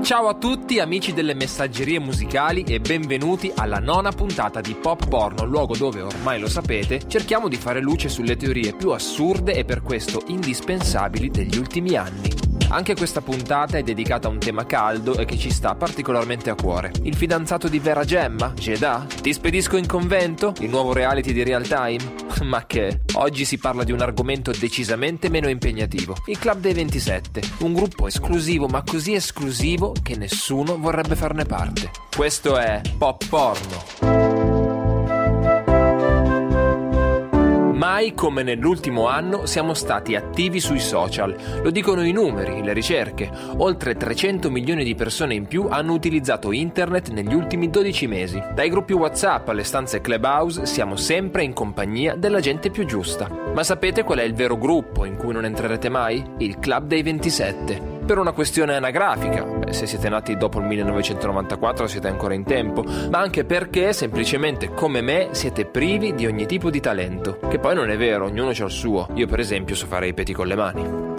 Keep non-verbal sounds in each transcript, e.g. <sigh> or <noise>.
Ciao a tutti amici delle messaggerie musicali e benvenuti alla nona puntata di Pop Porno, luogo dove ormai lo sapete cerchiamo di fare luce sulle teorie più assurde e per questo indispensabili degli ultimi anni. Anche questa puntata è dedicata a un tema caldo e che ci sta particolarmente a cuore. Il fidanzato di Vera Gemma, Jeddah? Ti spedisco in convento? Il nuovo reality di real time? <laughs> Ma che? Oggi si parla di un argomento decisamente meno impegnativo. Il Club dei 27, un gruppo esclusivo ma così esclusivo che nessuno vorrebbe farne parte. Questo è Pop Porno. Mai come nell'ultimo anno siamo stati attivi sui social, lo dicono i numeri, le ricerche. Oltre 300 milioni di persone in più hanno utilizzato internet negli ultimi 12 mesi. Dai gruppi WhatsApp alle stanze Clubhouse siamo sempre in compagnia della gente più giusta. Ma sapete qual è il vero gruppo in cui non entrerete mai? Il Club dei 27 per una questione anagrafica. Se siete nati dopo il 1994 siete ancora in tempo, ma anche perché semplicemente come me siete privi di ogni tipo di talento. Che poi non è vero, ognuno ha il suo. Io per esempio so fare i peti con le mani.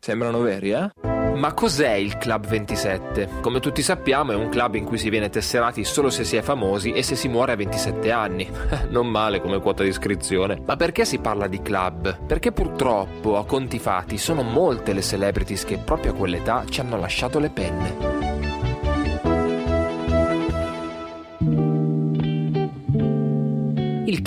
Sembrano veri, eh? Ma cos'è il Club 27? Come tutti sappiamo è un club in cui si viene tesserati solo se si è famosi e se si muore a 27 anni. <laughs> non male come quota di iscrizione. Ma perché si parla di club? Perché purtroppo, a conti fatti, sono molte le celebrities che proprio a quell'età ci hanno lasciato le penne.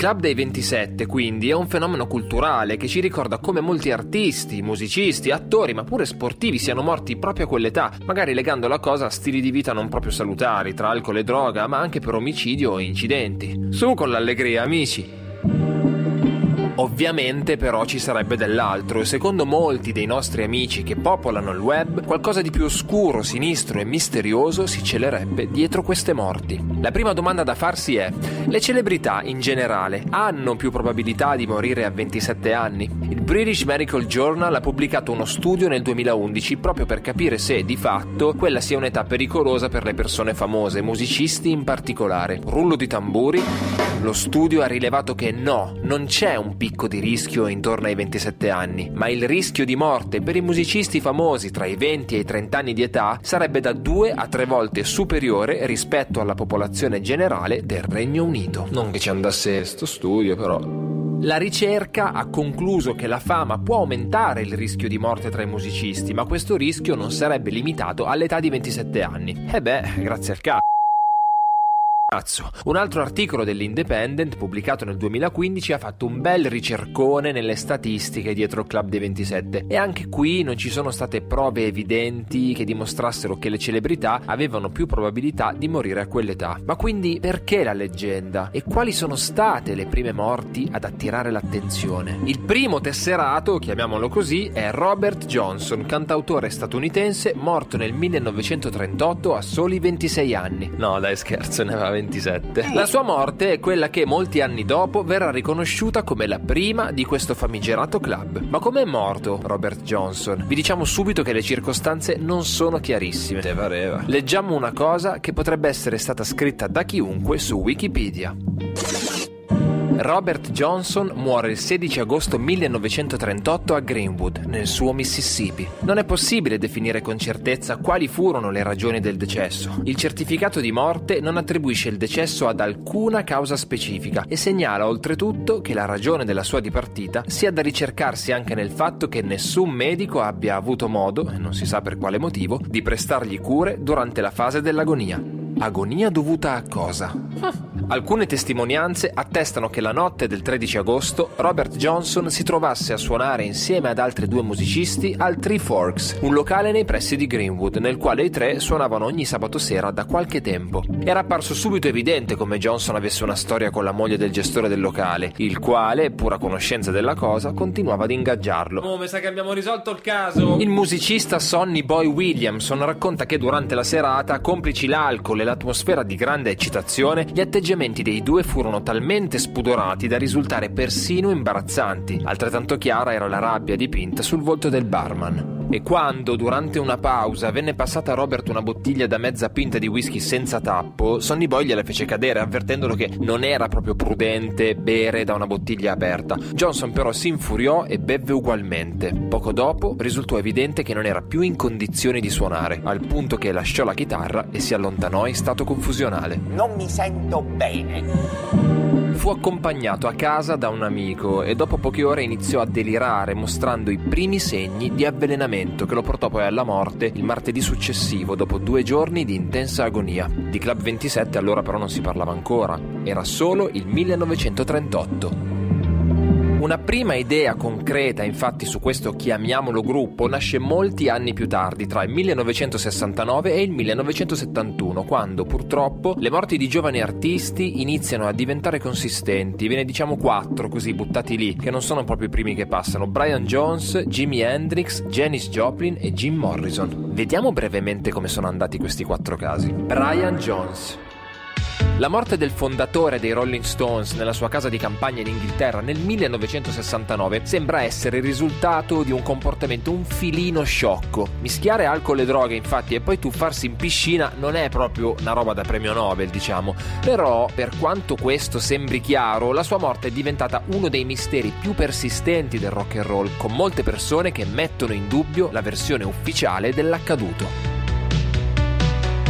Club dei 27, quindi, è un fenomeno culturale che ci ricorda come molti artisti, musicisti, attori, ma pure sportivi siano morti proprio a quell'età, magari legando la cosa a stili di vita non proprio salutari, tra alcol e droga, ma anche per omicidio o incidenti. Su con l'allegria, amici! Ovviamente però ci sarebbe dell'altro e secondo molti dei nostri amici che popolano il web, qualcosa di più oscuro, sinistro e misterioso si celerebbe dietro queste morti. La prima domanda da farsi è, le celebrità in generale hanno più probabilità di morire a 27 anni? Il British Medical Journal ha pubblicato uno studio nel 2011 proprio per capire se, di fatto, quella sia un'età pericolosa per le persone famose, musicisti in particolare. Rullo di tamburi, lo studio ha rilevato che no, non c'è un picco di rischio intorno ai 27 anni, ma il rischio di morte per i musicisti famosi tra i 20 e i 30 anni di età sarebbe da 2 a 3 volte superiore rispetto alla popolazione generale del Regno Unito. Non che ci andasse sto studio, però. La ricerca ha concluso che la fama può aumentare il rischio di morte tra i musicisti, ma questo rischio non sarebbe limitato all'età di 27 anni. E beh, grazie al cazzo. Un altro articolo dell'Independent pubblicato nel 2015 ha fatto un bel ricercone nelle statistiche dietro il Club dei 27 e anche qui non ci sono state prove evidenti che dimostrassero che le celebrità avevano più probabilità di morire a quell'età. Ma quindi perché la leggenda? E quali sono state le prime morti ad attirare l'attenzione? Il primo tesserato, chiamiamolo così, è Robert Johnson, cantautore statunitense morto nel 1938 a soli 26 anni. No, dai scherzo, ne aveva 26. 27. La sua morte è quella che molti anni dopo verrà riconosciuta come la prima di questo famigerato club. Ma come è morto Robert Johnson? Vi diciamo subito che le circostanze non sono chiarissime. Te pareva. Leggiamo una cosa che potrebbe essere stata scritta da chiunque su Wikipedia. Robert Johnson muore il 16 agosto 1938 a Greenwood, nel suo Mississippi. Non è possibile definire con certezza quali furono le ragioni del decesso. Il certificato di morte non attribuisce il decesso ad alcuna causa specifica e segnala oltretutto che la ragione della sua dipartita sia da ricercarsi anche nel fatto che nessun medico abbia avuto modo, e non si sa per quale motivo, di prestargli cure durante la fase dell'agonia. Agonia dovuta a cosa? Alcune testimonianze attestano che la notte del 13 agosto Robert Johnson si trovasse a suonare insieme ad altri due musicisti al Three Forks, un locale nei pressi di Greenwood, nel quale i tre suonavano ogni sabato sera da qualche tempo. Era apparso subito evidente come Johnson avesse una storia con la moglie del gestore del locale, il quale, pur a conoscenza della cosa, continuava ad ingaggiarlo. Oh, mi sa che abbiamo risolto il caso. Il musicista Sonny Boy Williamson racconta che durante la serata, complici l'alcol e l'atmosfera di grande eccitazione, gli atteggiamenti dei due furono talmente spudorati da risultare persino imbarazzanti. Altrettanto chiara era la rabbia dipinta sul volto del barman. E quando, durante una pausa, venne passata a Robert una bottiglia da mezza pinta di whisky senza tappo, Sonny Boy gliela fece cadere, avvertendolo che non era proprio prudente bere da una bottiglia aperta. Johnson però si infuriò e bevve ugualmente. Poco dopo risultò evidente che non era più in condizioni di suonare, al punto che lasciò la chitarra e si allontanò in stato confusionale. Non mi sento bene. Fu accompagnato a casa da un amico e dopo poche ore iniziò a delirare mostrando i primi segni di avvelenamento che lo portò poi alla morte il martedì successivo dopo due giorni di intensa agonia. Di Club 27 allora però non si parlava ancora, era solo il 1938. Una prima idea concreta, infatti, su questo chiamiamolo gruppo nasce molti anni più tardi, tra il 1969 e il 1971, quando purtroppo le morti di giovani artisti iniziano a diventare consistenti. Ve ne diciamo quattro così buttati lì, che non sono proprio i primi che passano: Brian Jones, Jimi Hendrix, Janis Joplin e Jim Morrison. Vediamo brevemente come sono andati questi quattro casi. Brian Jones. La morte del fondatore dei Rolling Stones nella sua casa di campagna in Inghilterra nel 1969 sembra essere il risultato di un comportamento un filino sciocco. Mischiare alcol e droghe, infatti, e poi tuffarsi in piscina non è proprio una roba da premio Nobel, diciamo. Però, per quanto questo sembri chiaro, la sua morte è diventata uno dei misteri più persistenti del rock and roll, con molte persone che mettono in dubbio la versione ufficiale dell'accaduto.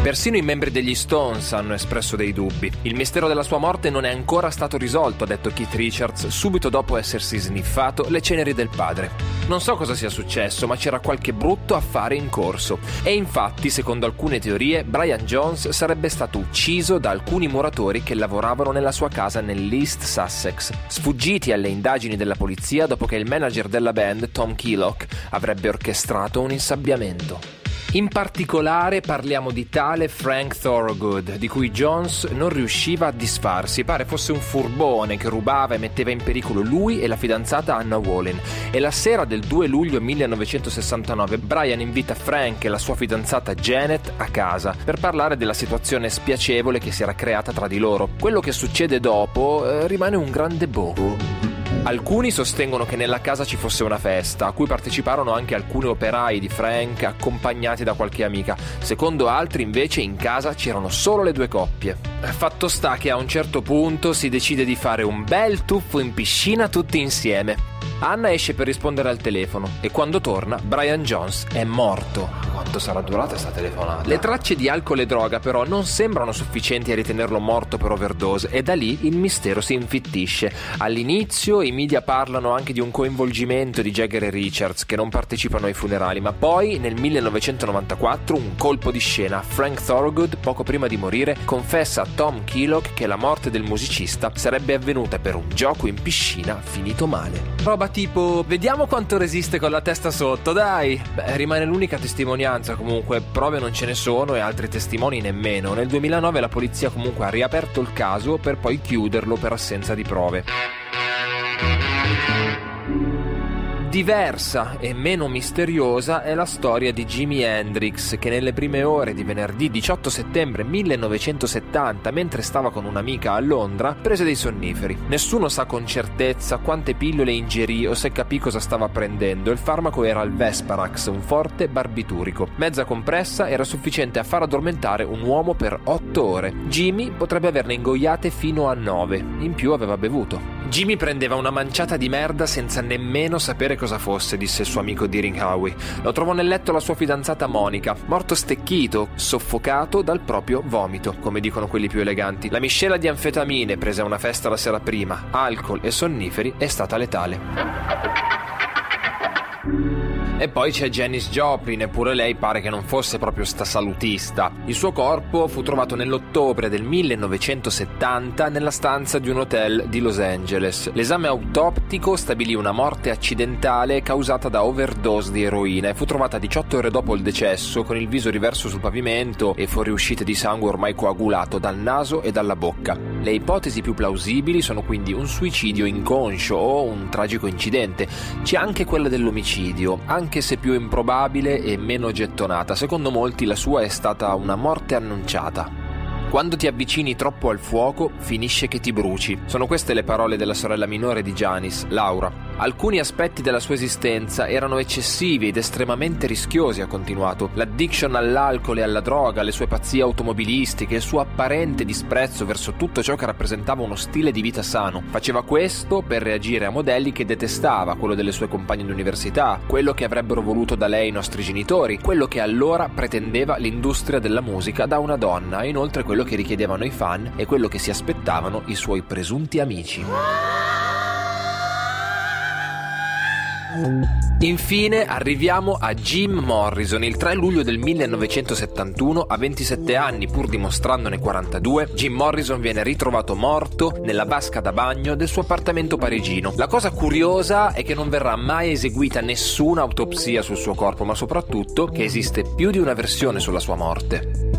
Persino i membri degli Stones hanno espresso dei dubbi. Il mistero della sua morte non è ancora stato risolto, ha detto Keith Richards, subito dopo essersi sniffato le ceneri del padre. Non so cosa sia successo, ma c'era qualche brutto affare in corso. E infatti, secondo alcune teorie, Brian Jones sarebbe stato ucciso da alcuni muratori che lavoravano nella sua casa nell'East Sussex, sfuggiti alle indagini della polizia dopo che il manager della band, Tom Keelock, avrebbe orchestrato un insabbiamento. In particolare parliamo di tale Frank Thorogood, di cui Jones non riusciva a disfarsi. Pare fosse un furbone che rubava e metteva in pericolo lui e la fidanzata Anna Wallin. E la sera del 2 luglio 1969 Brian invita Frank e la sua fidanzata Janet a casa per parlare della situazione spiacevole che si era creata tra di loro. Quello che succede dopo eh, rimane un grande boh. Alcuni sostengono che nella casa ci fosse una festa, a cui parteciparono anche alcuni operai di Frank accompagnati da qualche amica. Secondo altri, invece, in casa c'erano solo le due coppie. Fatto sta che a un certo punto si decide di fare un bel tuffo in piscina tutti insieme. Anna esce per rispondere al telefono e quando torna Brian Jones è morto. Quanto sarà durata questa telefonata? Le tracce di alcol e droga però non sembrano sufficienti a ritenerlo morto per overdose e da lì il mistero si infittisce. All'inizio i media parlano anche di un coinvolgimento di Jagger e Richards che non partecipano ai funerali, ma poi nel 1994 un colpo di scena. Frank Thorogood, poco prima di morire, confessa a Tom Keelock che la morte del musicista sarebbe avvenuta per un gioco in piscina finito male. Roba tipo vediamo quanto resiste con la testa sotto, dai. Beh, rimane l'unica testimonianza comunque, prove non ce ne sono e altri testimoni nemmeno. Nel 2009 la polizia comunque ha riaperto il caso per poi chiuderlo per assenza di prove. Diversa e meno misteriosa è la storia di Jimi Hendrix che nelle prime ore di venerdì 18 settembre 1970, mentre stava con un'amica a Londra, prese dei sonniferi. Nessuno sa con certezza quante pillole ingerì o se capì cosa stava prendendo. Il farmaco era il Vesparax, un forte barbiturico. Mezza compressa era sufficiente a far addormentare un uomo per 8 ore. Jimmy potrebbe averne ingoiate fino a 9. In più aveva bevuto. Jimmy prendeva una manciata di merda senza nemmeno sapere cosa fosse, disse il suo amico Deering Howie. Lo trovò nel letto la sua fidanzata Monica, morto stecchito, soffocato dal proprio vomito, come dicono quelli più eleganti. La miscela di anfetamine prese a una festa la sera prima, alcol e sonniferi è stata letale. E poi c'è Janis Joplin, eppure lei pare che non fosse proprio sta salutista. Il suo corpo fu trovato nell'ottobre del 1970 nella stanza di un hotel di Los Angeles. L'esame autoptico stabilì una morte accidentale causata da overdose di eroina e fu trovata 18 ore dopo il decesso con il viso riverso sul pavimento e fuoriuscite di sangue ormai coagulato dal naso e dalla bocca. Le ipotesi più plausibili sono quindi un suicidio inconscio o un tragico incidente. C'è anche quella dell'omicidio, anche se più improbabile e meno gettonata. Secondo molti la sua è stata una morte annunciata. Quando ti avvicini troppo al fuoco, finisce che ti bruci. Sono queste le parole della sorella minore di Janis, Laura. Alcuni aspetti della sua esistenza erano eccessivi ed estremamente rischiosi, ha continuato. L'addiction all'alcol e alla droga, le sue pazzie automobilistiche, il suo apparente disprezzo verso tutto ciò che rappresentava uno stile di vita sano. Faceva questo per reagire a modelli che detestava, quello delle sue compagne d'università, quello che avrebbero voluto da lei i nostri genitori, quello che allora pretendeva l'industria della musica da una donna e inoltre quello che richiedevano i fan e quello che si aspettavano i suoi presunti amici. Infine arriviamo a Jim Morrison. Il 3 luglio del 1971, a 27 anni pur dimostrandone 42, Jim Morrison viene ritrovato morto nella vasca da bagno del suo appartamento parigino. La cosa curiosa è che non verrà mai eseguita nessuna autopsia sul suo corpo, ma soprattutto che esiste più di una versione sulla sua morte.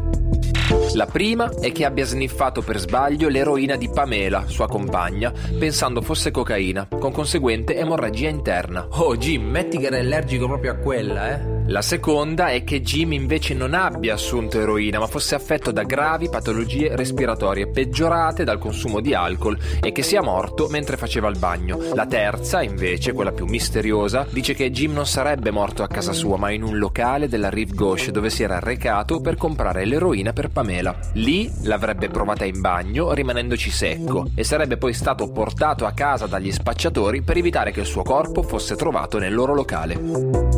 La prima è che abbia sniffato per sbaglio l'eroina di Pamela, sua compagna, pensando fosse cocaina, con conseguente emorragia interna. Oh Jim, metti che era allergico proprio a quella, eh? La seconda è che Jim invece non abbia assunto eroina, ma fosse affetto da gravi patologie respiratorie peggiorate dal consumo di alcol e che sia morto mentre faceva il bagno. La terza, invece, quella più misteriosa, dice che Jim non sarebbe morto a casa sua, ma in un locale della Rive Gauche dove si era recato per comprare l'eroina per Pamela. Lì l'avrebbe provata in bagno, rimanendoci secco, e sarebbe poi stato portato a casa dagli spacciatori per evitare che il suo corpo fosse trovato nel loro locale.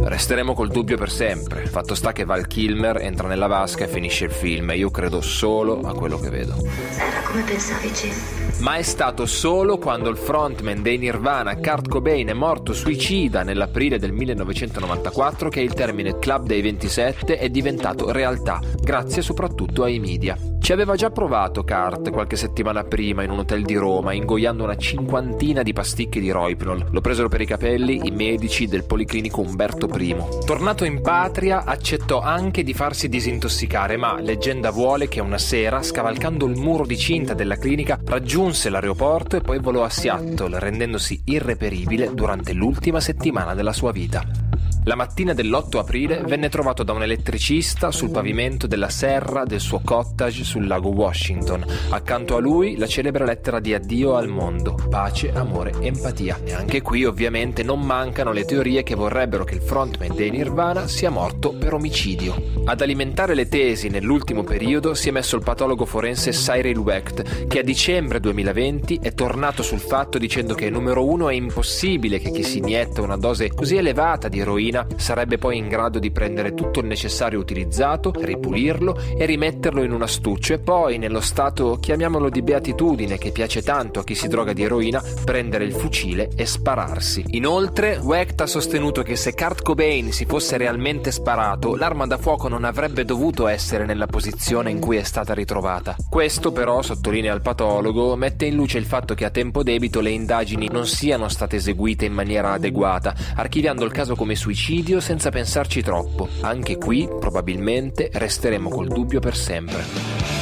Resteremo col dubbio per sempre. Fatto sta che Val Kilmer entra nella vasca e finisce il film e io credo solo a quello che vedo. Era come pensavi, Jim. Ma è stato solo quando il frontman dei Nirvana, Kurt Cobain, è morto suicida nell'aprile del 1994 che il termine Club dei 27 è diventato realtà, grazie soprattutto ai media. Ci aveva già provato Kurt qualche settimana prima in un hotel di Roma, ingoiando una cinquantina di pasticche di Roipnol. Lo presero per i capelli i medici del Policlinico Umberto I. Tornato in patria, accettò anche di farsi disintossicare, ma leggenda vuole che una sera, scavalcando il muro di cinta della clinica, raggiunse l'aeroporto e poi volò a Seattle, rendendosi irreperibile durante l'ultima settimana della sua vita. La mattina dell'8 aprile venne trovato da un elettricista sul pavimento della serra del suo cottage sul lago Washington. Accanto a lui la celebre lettera di addio al mondo, pace, amore, empatia. E anche qui ovviamente non mancano le teorie che vorrebbero che il frontman dei Nirvana sia morto per omicidio. Ad alimentare le tesi nell'ultimo periodo si è messo il patologo forense Cyril Wecht, che a dicembre 2020 è tornato sul fatto dicendo che numero uno è impossibile che chi si inietta una dose così elevata di eroina sarebbe poi in grado di prendere tutto il necessario utilizzato, ripulirlo e rimetterlo in un astuccio e poi, nello stato chiamiamolo di beatitudine che piace tanto a chi si droga di eroina, prendere il fucile e spararsi. Inoltre, Wecht ha sostenuto che se Kurt Cobain si fosse realmente sparato, l'arma da fuoco non avrebbe dovuto essere nella posizione in cui è stata ritrovata. Questo però, sottolinea il patologo, mette in luce il fatto che a tempo debito le indagini non siano state eseguite in maniera adeguata, archiviando il caso come suicidio suicidio senza pensarci troppo. Anche qui, probabilmente, resteremo col dubbio per sempre.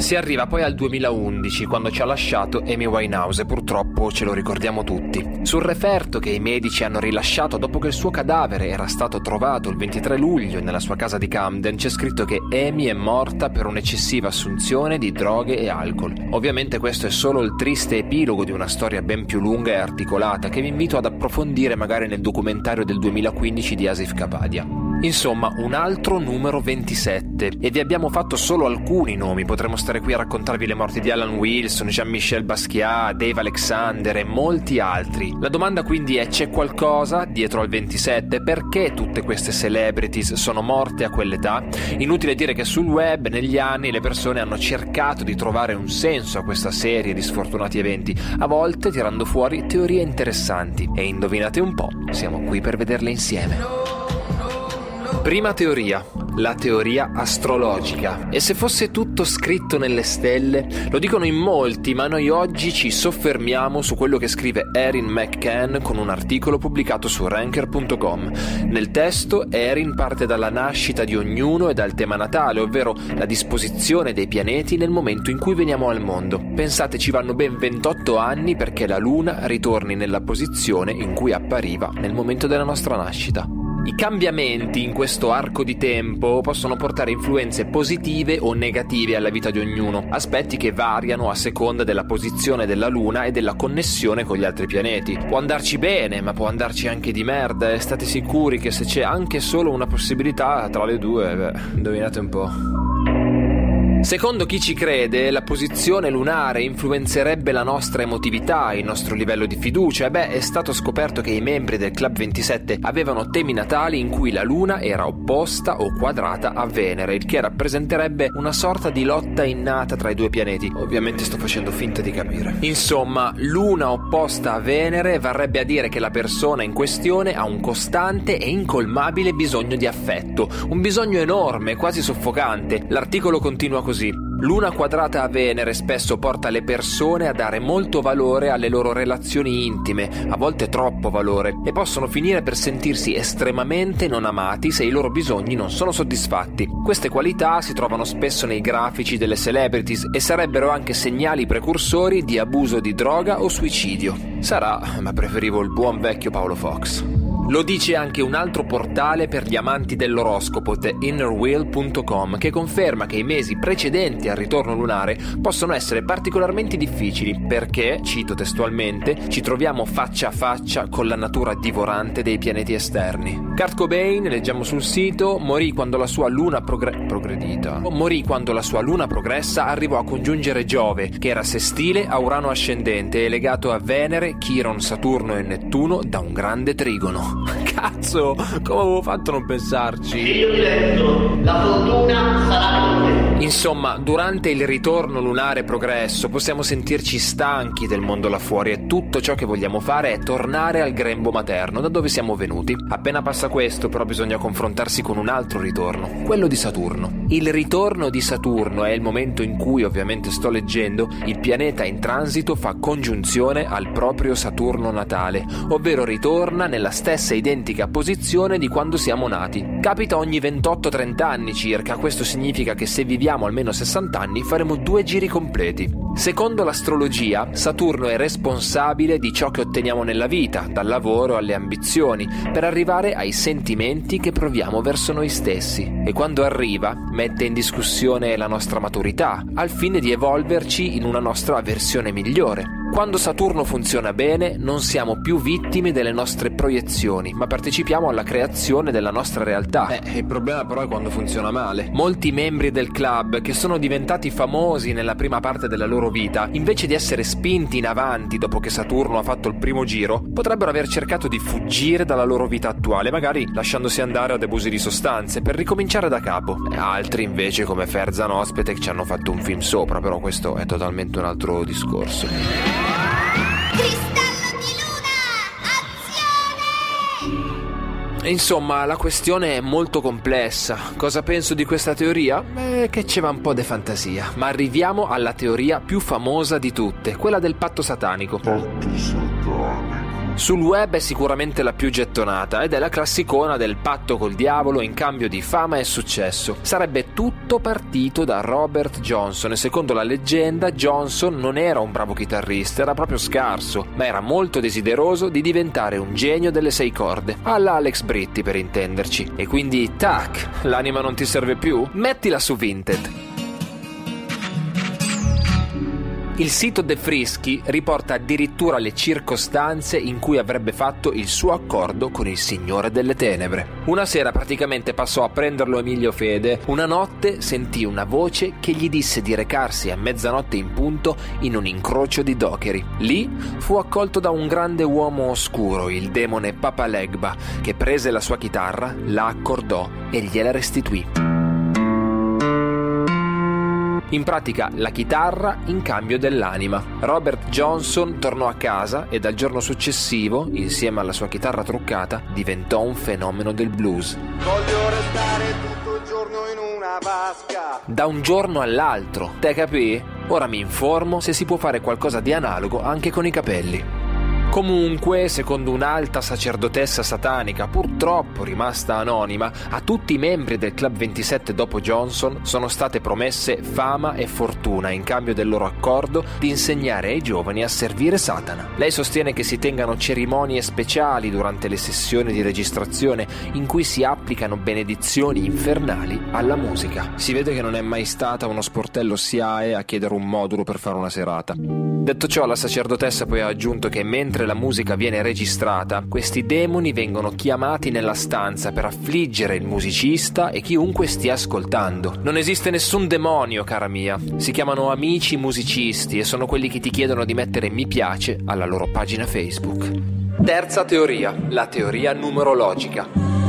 Si arriva poi al 2011, quando ci ha lasciato Amy Winehouse, e purtroppo ce lo ricordiamo tutti. Sul referto che i medici hanno rilasciato dopo che il suo cadavere era stato trovato il 23 luglio nella sua casa di Camden, c'è scritto che Amy è morta per un'eccessiva assunzione di droghe e alcol. Ovviamente questo è solo il triste epilogo di una storia ben più lunga e articolata che vi invito ad approfondire magari nel documentario del 2015 di Asif Kapadia. Insomma, un altro numero 27. E vi abbiamo fatto solo alcuni nomi, potremmo stare qui a raccontarvi le morti di Alan Wilson, Jean-Michel Basquiat, Dave Alexander e molti altri. La domanda quindi è c'è qualcosa dietro al 27? Perché tutte queste celebrities sono morte a quell'età? Inutile dire che sul web negli anni le persone hanno cercato di trovare un senso a questa serie di sfortunati eventi, a volte tirando fuori teorie interessanti. E indovinate un po', siamo qui per vederle insieme. Prima teoria, la teoria astrologica. E se fosse tutto scritto nelle stelle? Lo dicono in molti, ma noi oggi ci soffermiamo su quello che scrive Erin McCann con un articolo pubblicato su ranker.com. Nel testo Erin parte dalla nascita di ognuno e dal tema natale, ovvero la disposizione dei pianeti nel momento in cui veniamo al mondo. Pensate ci vanno ben 28 anni perché la Luna ritorni nella posizione in cui appariva nel momento della nostra nascita. I cambiamenti in questo arco di tempo possono portare influenze positive o negative alla vita di ognuno, aspetti che variano a seconda della posizione della Luna e della connessione con gli altri pianeti. Può andarci bene, ma può andarci anche di merda e state sicuri che se c'è anche solo una possibilità tra le due, beh, indovinate un po'. Secondo chi ci crede, la posizione lunare influenzerebbe la nostra emotività, il nostro livello di fiducia. E beh, è stato scoperto che i membri del Club 27 avevano temi natali in cui la luna era opposta o quadrata a Venere, il che rappresenterebbe una sorta di lotta innata tra i due pianeti. Ovviamente sto facendo finta di capire. Insomma, luna opposta a Venere varrebbe a dire che la persona in questione ha un costante e incolmabile bisogno di affetto, un bisogno enorme, quasi soffocante. L'articolo continua così. Luna quadrata a Venere spesso porta le persone a dare molto valore alle loro relazioni intime, a volte troppo valore, e possono finire per sentirsi estremamente non amati se i loro bisogni non sono soddisfatti. Queste qualità si trovano spesso nei grafici delle celebrities e sarebbero anche segnali precursori di abuso di droga o suicidio. Sarà, ma preferivo il buon vecchio Paolo Fox. Lo dice anche un altro portale per gli amanti dell'oroscopo, theinnerwheel.com, che conferma che i mesi precedenti al ritorno lunare possono essere particolarmente difficili perché, cito testualmente, ci troviamo faccia a faccia con la natura divorante dei pianeti esterni. Kurt Cobain, leggiamo sul sito, morì quando la sua luna progre- progredita. Morì quando la sua luna progressa arrivò a congiungere Giove, che era sestile a Urano ascendente e legato a Venere, Chiron, Saturno e Nettuno da un grande trigono. <laughs> Cazzo, come avevo fatto a non pensarci? Figlio diletto, la fortuna sarà con te. Insomma, durante il ritorno lunare progresso possiamo sentirci stanchi del mondo là fuori e tutto ciò che vogliamo fare è tornare al grembo materno, da dove siamo venuti. Appena passa questo, però bisogna confrontarsi con un altro ritorno, quello di Saturno. Il ritorno di Saturno è il momento in cui, ovviamente sto leggendo, il pianeta in transito fa congiunzione al proprio Saturno natale, ovvero ritorna nella stessa identica posizione di quando siamo nati. Capita ogni 28-30 anni circa, questo significa che se viviamo almeno 60 anni faremo due giri completi. Secondo l'astrologia, Saturno è responsabile di ciò che otteniamo nella vita, dal lavoro alle ambizioni, per arrivare ai sentimenti che proviamo verso noi stessi. E quando arriva, mette in discussione la nostra maturità, al fine di evolverci in una nostra versione migliore. Quando Saturno funziona bene, non siamo più vittime delle nostre proiezioni, ma partecipiamo alla creazione della nostra realtà. Eh, il problema però è quando funziona male. Molti membri del club, che sono diventati famosi nella prima parte della loro vita, invece di essere spinti in avanti dopo che Saturno ha fatto il primo giro, potrebbero aver cercato di fuggire dalla loro vita attuale, magari lasciandosi andare ad abusi di sostanze, per ricominciare da capo. E altri invece, come Ferzan Ospete, ci hanno fatto un film sopra, però questo è totalmente un altro discorso. Cristallo di luna! Azione! Insomma, la questione è molto complessa. Cosa penso di questa teoria? Beh, che ci va un po' di fantasia. Ma arriviamo alla teoria più famosa di tutte, quella del patto satanico. Sul web è sicuramente la più gettonata ed è la classicona del patto col diavolo in cambio di fama e successo. Sarebbe tutto partito da Robert Johnson e secondo la leggenda Johnson non era un bravo chitarrista, era proprio scarso, ma era molto desideroso di diventare un genio delle sei corde, alla Alex Britti per intenderci. E quindi, tac, l'anima non ti serve più? Mettila su Vinted. Il sito De Frischi riporta addirittura le circostanze in cui avrebbe fatto il suo accordo con il Signore delle Tenebre. Una sera praticamente passò a prenderlo Emilio Fede, una notte sentì una voce che gli disse di recarsi a mezzanotte in punto in un incrocio di docheri. Lì fu accolto da un grande uomo oscuro, il demone Papa Legba, che prese la sua chitarra, la accordò e gliela restituì. In pratica la chitarra in cambio dell'anima. Robert Johnson tornò a casa e dal giorno successivo, insieme alla sua chitarra truccata, diventò un fenomeno del blues. Voglio restare tutto il giorno in una vasca. Da un giorno all'altro, te capì? Ora mi informo se si può fare qualcosa di analogo anche con i capelli. Comunque, secondo un'alta sacerdotessa satanica, purtroppo rimasta anonima, a tutti i membri del Club 27 dopo Johnson sono state promesse fama e fortuna in cambio del loro accordo di insegnare ai giovani a servire Satana. Lei sostiene che si tengano cerimonie speciali durante le sessioni di registrazione in cui si applicano benedizioni infernali alla musica. Si vede che non è mai stata uno sportello SIAE a chiedere un modulo per fare una serata. Detto ciò, la sacerdotessa poi ha aggiunto che mentre mentre la musica viene registrata, questi demoni vengono chiamati nella stanza per affliggere il musicista e chiunque stia ascoltando. Non esiste nessun demonio, cara mia. Si chiamano amici musicisti e sono quelli che ti chiedono di mettere mi piace alla loro pagina Facebook. Terza teoria, la teoria numerologica.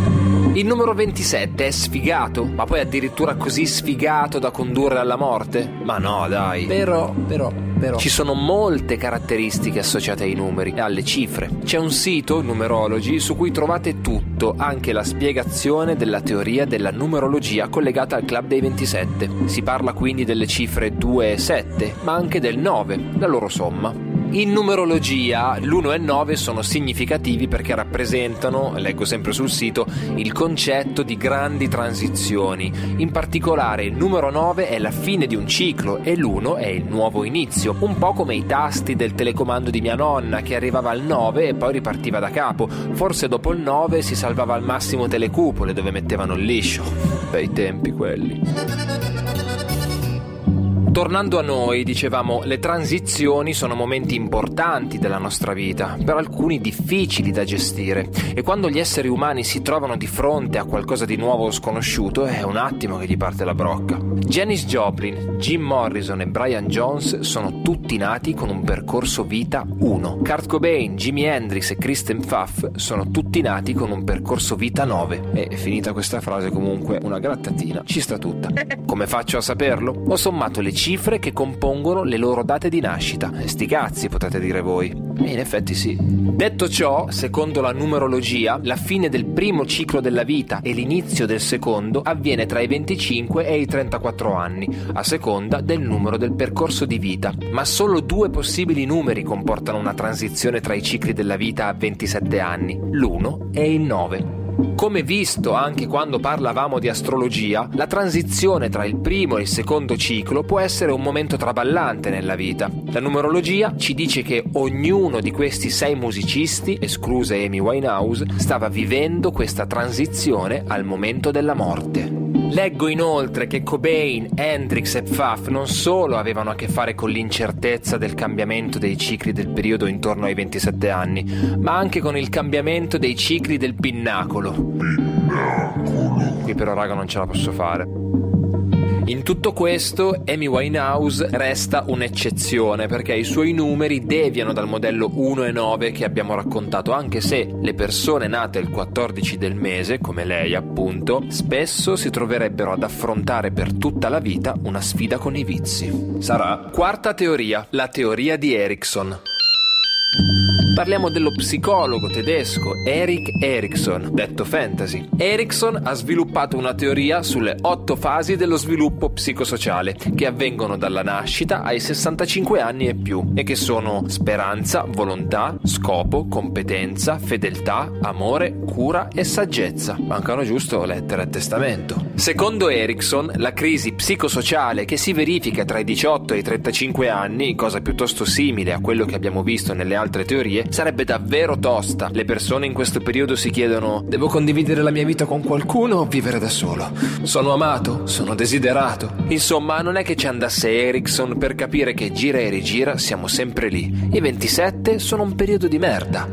Il numero 27 è sfigato? Ma poi addirittura così sfigato da condurre alla morte? Ma no, dai. Però, però, però. Ci sono molte caratteristiche associate ai numeri e alle cifre. C'è un sito, Numerology, su cui trovate tutto, anche la spiegazione della teoria della numerologia collegata al Club dei 27. Si parla quindi delle cifre 2 e 7, ma anche del 9, la loro somma. In numerologia l'1 e il 9 sono significativi perché rappresentano, leggo sempre sul sito, il concetto di grandi transizioni. In particolare il numero 9 è la fine di un ciclo e l'1 è il nuovo inizio, un po' come i tasti del telecomando di mia nonna che arrivava al 9 e poi ripartiva da capo. Forse dopo il 9 si salvava al massimo telecupole dove mettevano il liscio. Bei tempi quelli. Tornando a noi, dicevamo, le transizioni sono momenti importanti della nostra vita, per alcuni difficili da gestire, e quando gli esseri umani si trovano di fronte a qualcosa di nuovo o sconosciuto è un attimo che gli parte la brocca. Janis Joplin, Jim Morrison e Brian Jones sono tutti nati con un percorso vita 1. Kurt Cobain, Jimi Hendrix e Kristen Pfaff sono tutti nati con un percorso vita 9. E finita questa frase comunque una grattatina ci sta tutta. Come faccio a saperlo? Ho sommato le cifre che compongono le loro date di nascita. Sti cazzi, potete dire voi. E in effetti sì. Detto ciò, secondo la numerologia, la fine del primo ciclo della vita e l'inizio del secondo avviene tra i 25 e i 34 anni, a seconda del numero del percorso di vita. Ma solo due possibili numeri comportano una transizione tra i cicli della vita a 27 anni, l'1 e il 9. Come visto anche quando parlavamo di astrologia, la transizione tra il primo e il secondo ciclo può essere un momento traballante nella vita. La numerologia ci dice che ognuno di questi sei musicisti, esclusa Amy Winehouse, stava vivendo questa transizione al momento della morte. Leggo inoltre che Cobain, Hendrix e Pfaff non solo avevano a che fare con l'incertezza del cambiamento dei cicli del periodo intorno ai 27 anni, ma anche con il cambiamento dei cicli del pinnacolo. Pinnacolo. Qui però raga non ce la posso fare. In tutto questo Amy Winehouse resta un'eccezione perché i suoi numeri deviano dal modello 1 e 9 che abbiamo raccontato, anche se le persone nate il 14 del mese, come lei appunto, spesso si troverebbero ad affrontare per tutta la vita una sfida con i vizi. Sarà? Quarta teoria, la teoria di Erickson. Parliamo dello psicologo tedesco Erik Erikson, detto fantasy. Erikson ha sviluppato una teoria sulle otto fasi dello sviluppo psicosociale che avvengono dalla nascita ai 65 anni e più e che sono speranza, volontà, scopo, competenza, fedeltà, amore, cura e saggezza. Mancano giusto lettera e testamento. Secondo Erikson, la crisi psicosociale che si verifica tra i 18 e i 35 anni, cosa piuttosto simile a quello che abbiamo visto nelle altre teorie, famiglie. Sarebbe davvero tosta. Le persone in questo periodo si chiedono: devo condividere la mia vita con qualcuno o vivere da solo? Sono amato? Sono desiderato? Insomma, non è che ci andasse Ericsson per capire che gira e rigira siamo sempre lì. I 27 sono un periodo di merda.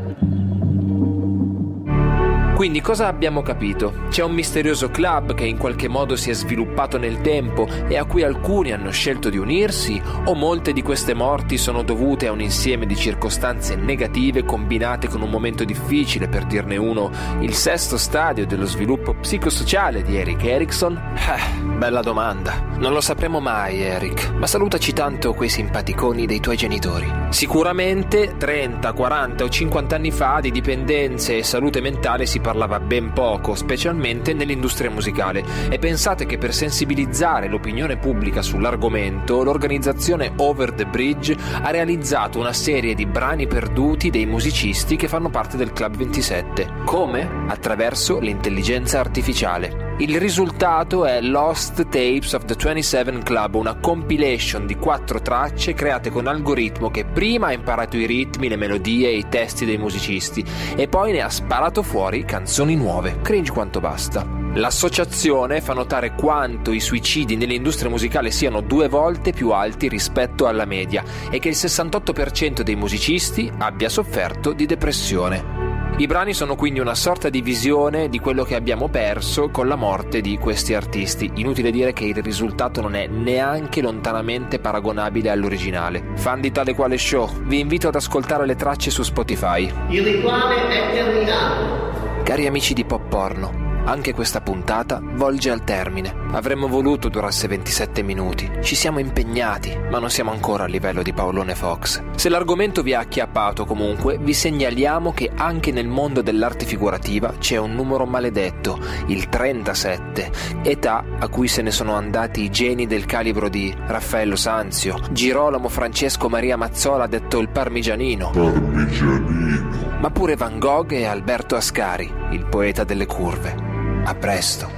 Quindi cosa abbiamo capito? C'è un misterioso club che in qualche modo si è sviluppato nel tempo e a cui alcuni hanno scelto di unirsi o molte di queste morti sono dovute a un insieme di circostanze negative combinate con un momento difficile, per dirne uno, il sesto stadio dello sviluppo psicosociale di Eric Erickson? Eh, bella domanda. Non lo sapremo mai, Eric, ma salutaci tanto quei simpaticoni dei tuoi genitori. Sicuramente 30, 40 o 50 anni fa di dipendenze e salute mentale si parlava ben poco, specialmente nell'industria musicale, e pensate che per sensibilizzare l'opinione pubblica sull'argomento, l'organizzazione Over the Bridge ha realizzato una serie di brani perduti dei musicisti che fanno parte del Club 27. Come? Attraverso l'intelligenza artificiale. Il risultato è Lost Tapes of the 27 Club, una compilation di quattro tracce create con algoritmo che prima ha imparato i ritmi, le melodie e i testi dei musicisti e poi ne ha sparato fuori canzoni nuove. Cringe quanto basta. L'associazione fa notare quanto i suicidi nell'industria musicale siano due volte più alti rispetto alla media e che il 68% dei musicisti abbia sofferto di depressione. I brani sono quindi una sorta di visione di quello che abbiamo perso con la morte di questi artisti. Inutile dire che il risultato non è neanche lontanamente paragonabile all'originale. Fan di tale quale show, vi invito ad ascoltare le tracce su Spotify. Il rituale è terminato. Cari amici di Pop Porno, anche questa puntata volge al termine. Avremmo voluto durasse 27 minuti. Ci siamo impegnati, ma non siamo ancora a livello di Paolone Fox. Se l'argomento vi ha acchiappato comunque, vi segnaliamo che anche nel mondo dell'arte figurativa c'è un numero maledetto, il 37, età a cui se ne sono andati i geni del calibro di Raffaello Sanzio, Girolamo Francesco Maria Mazzola detto il Parmigianino. Parmigianino. Ma pure Van Gogh e Alberto Ascari, il poeta delle curve. A presto.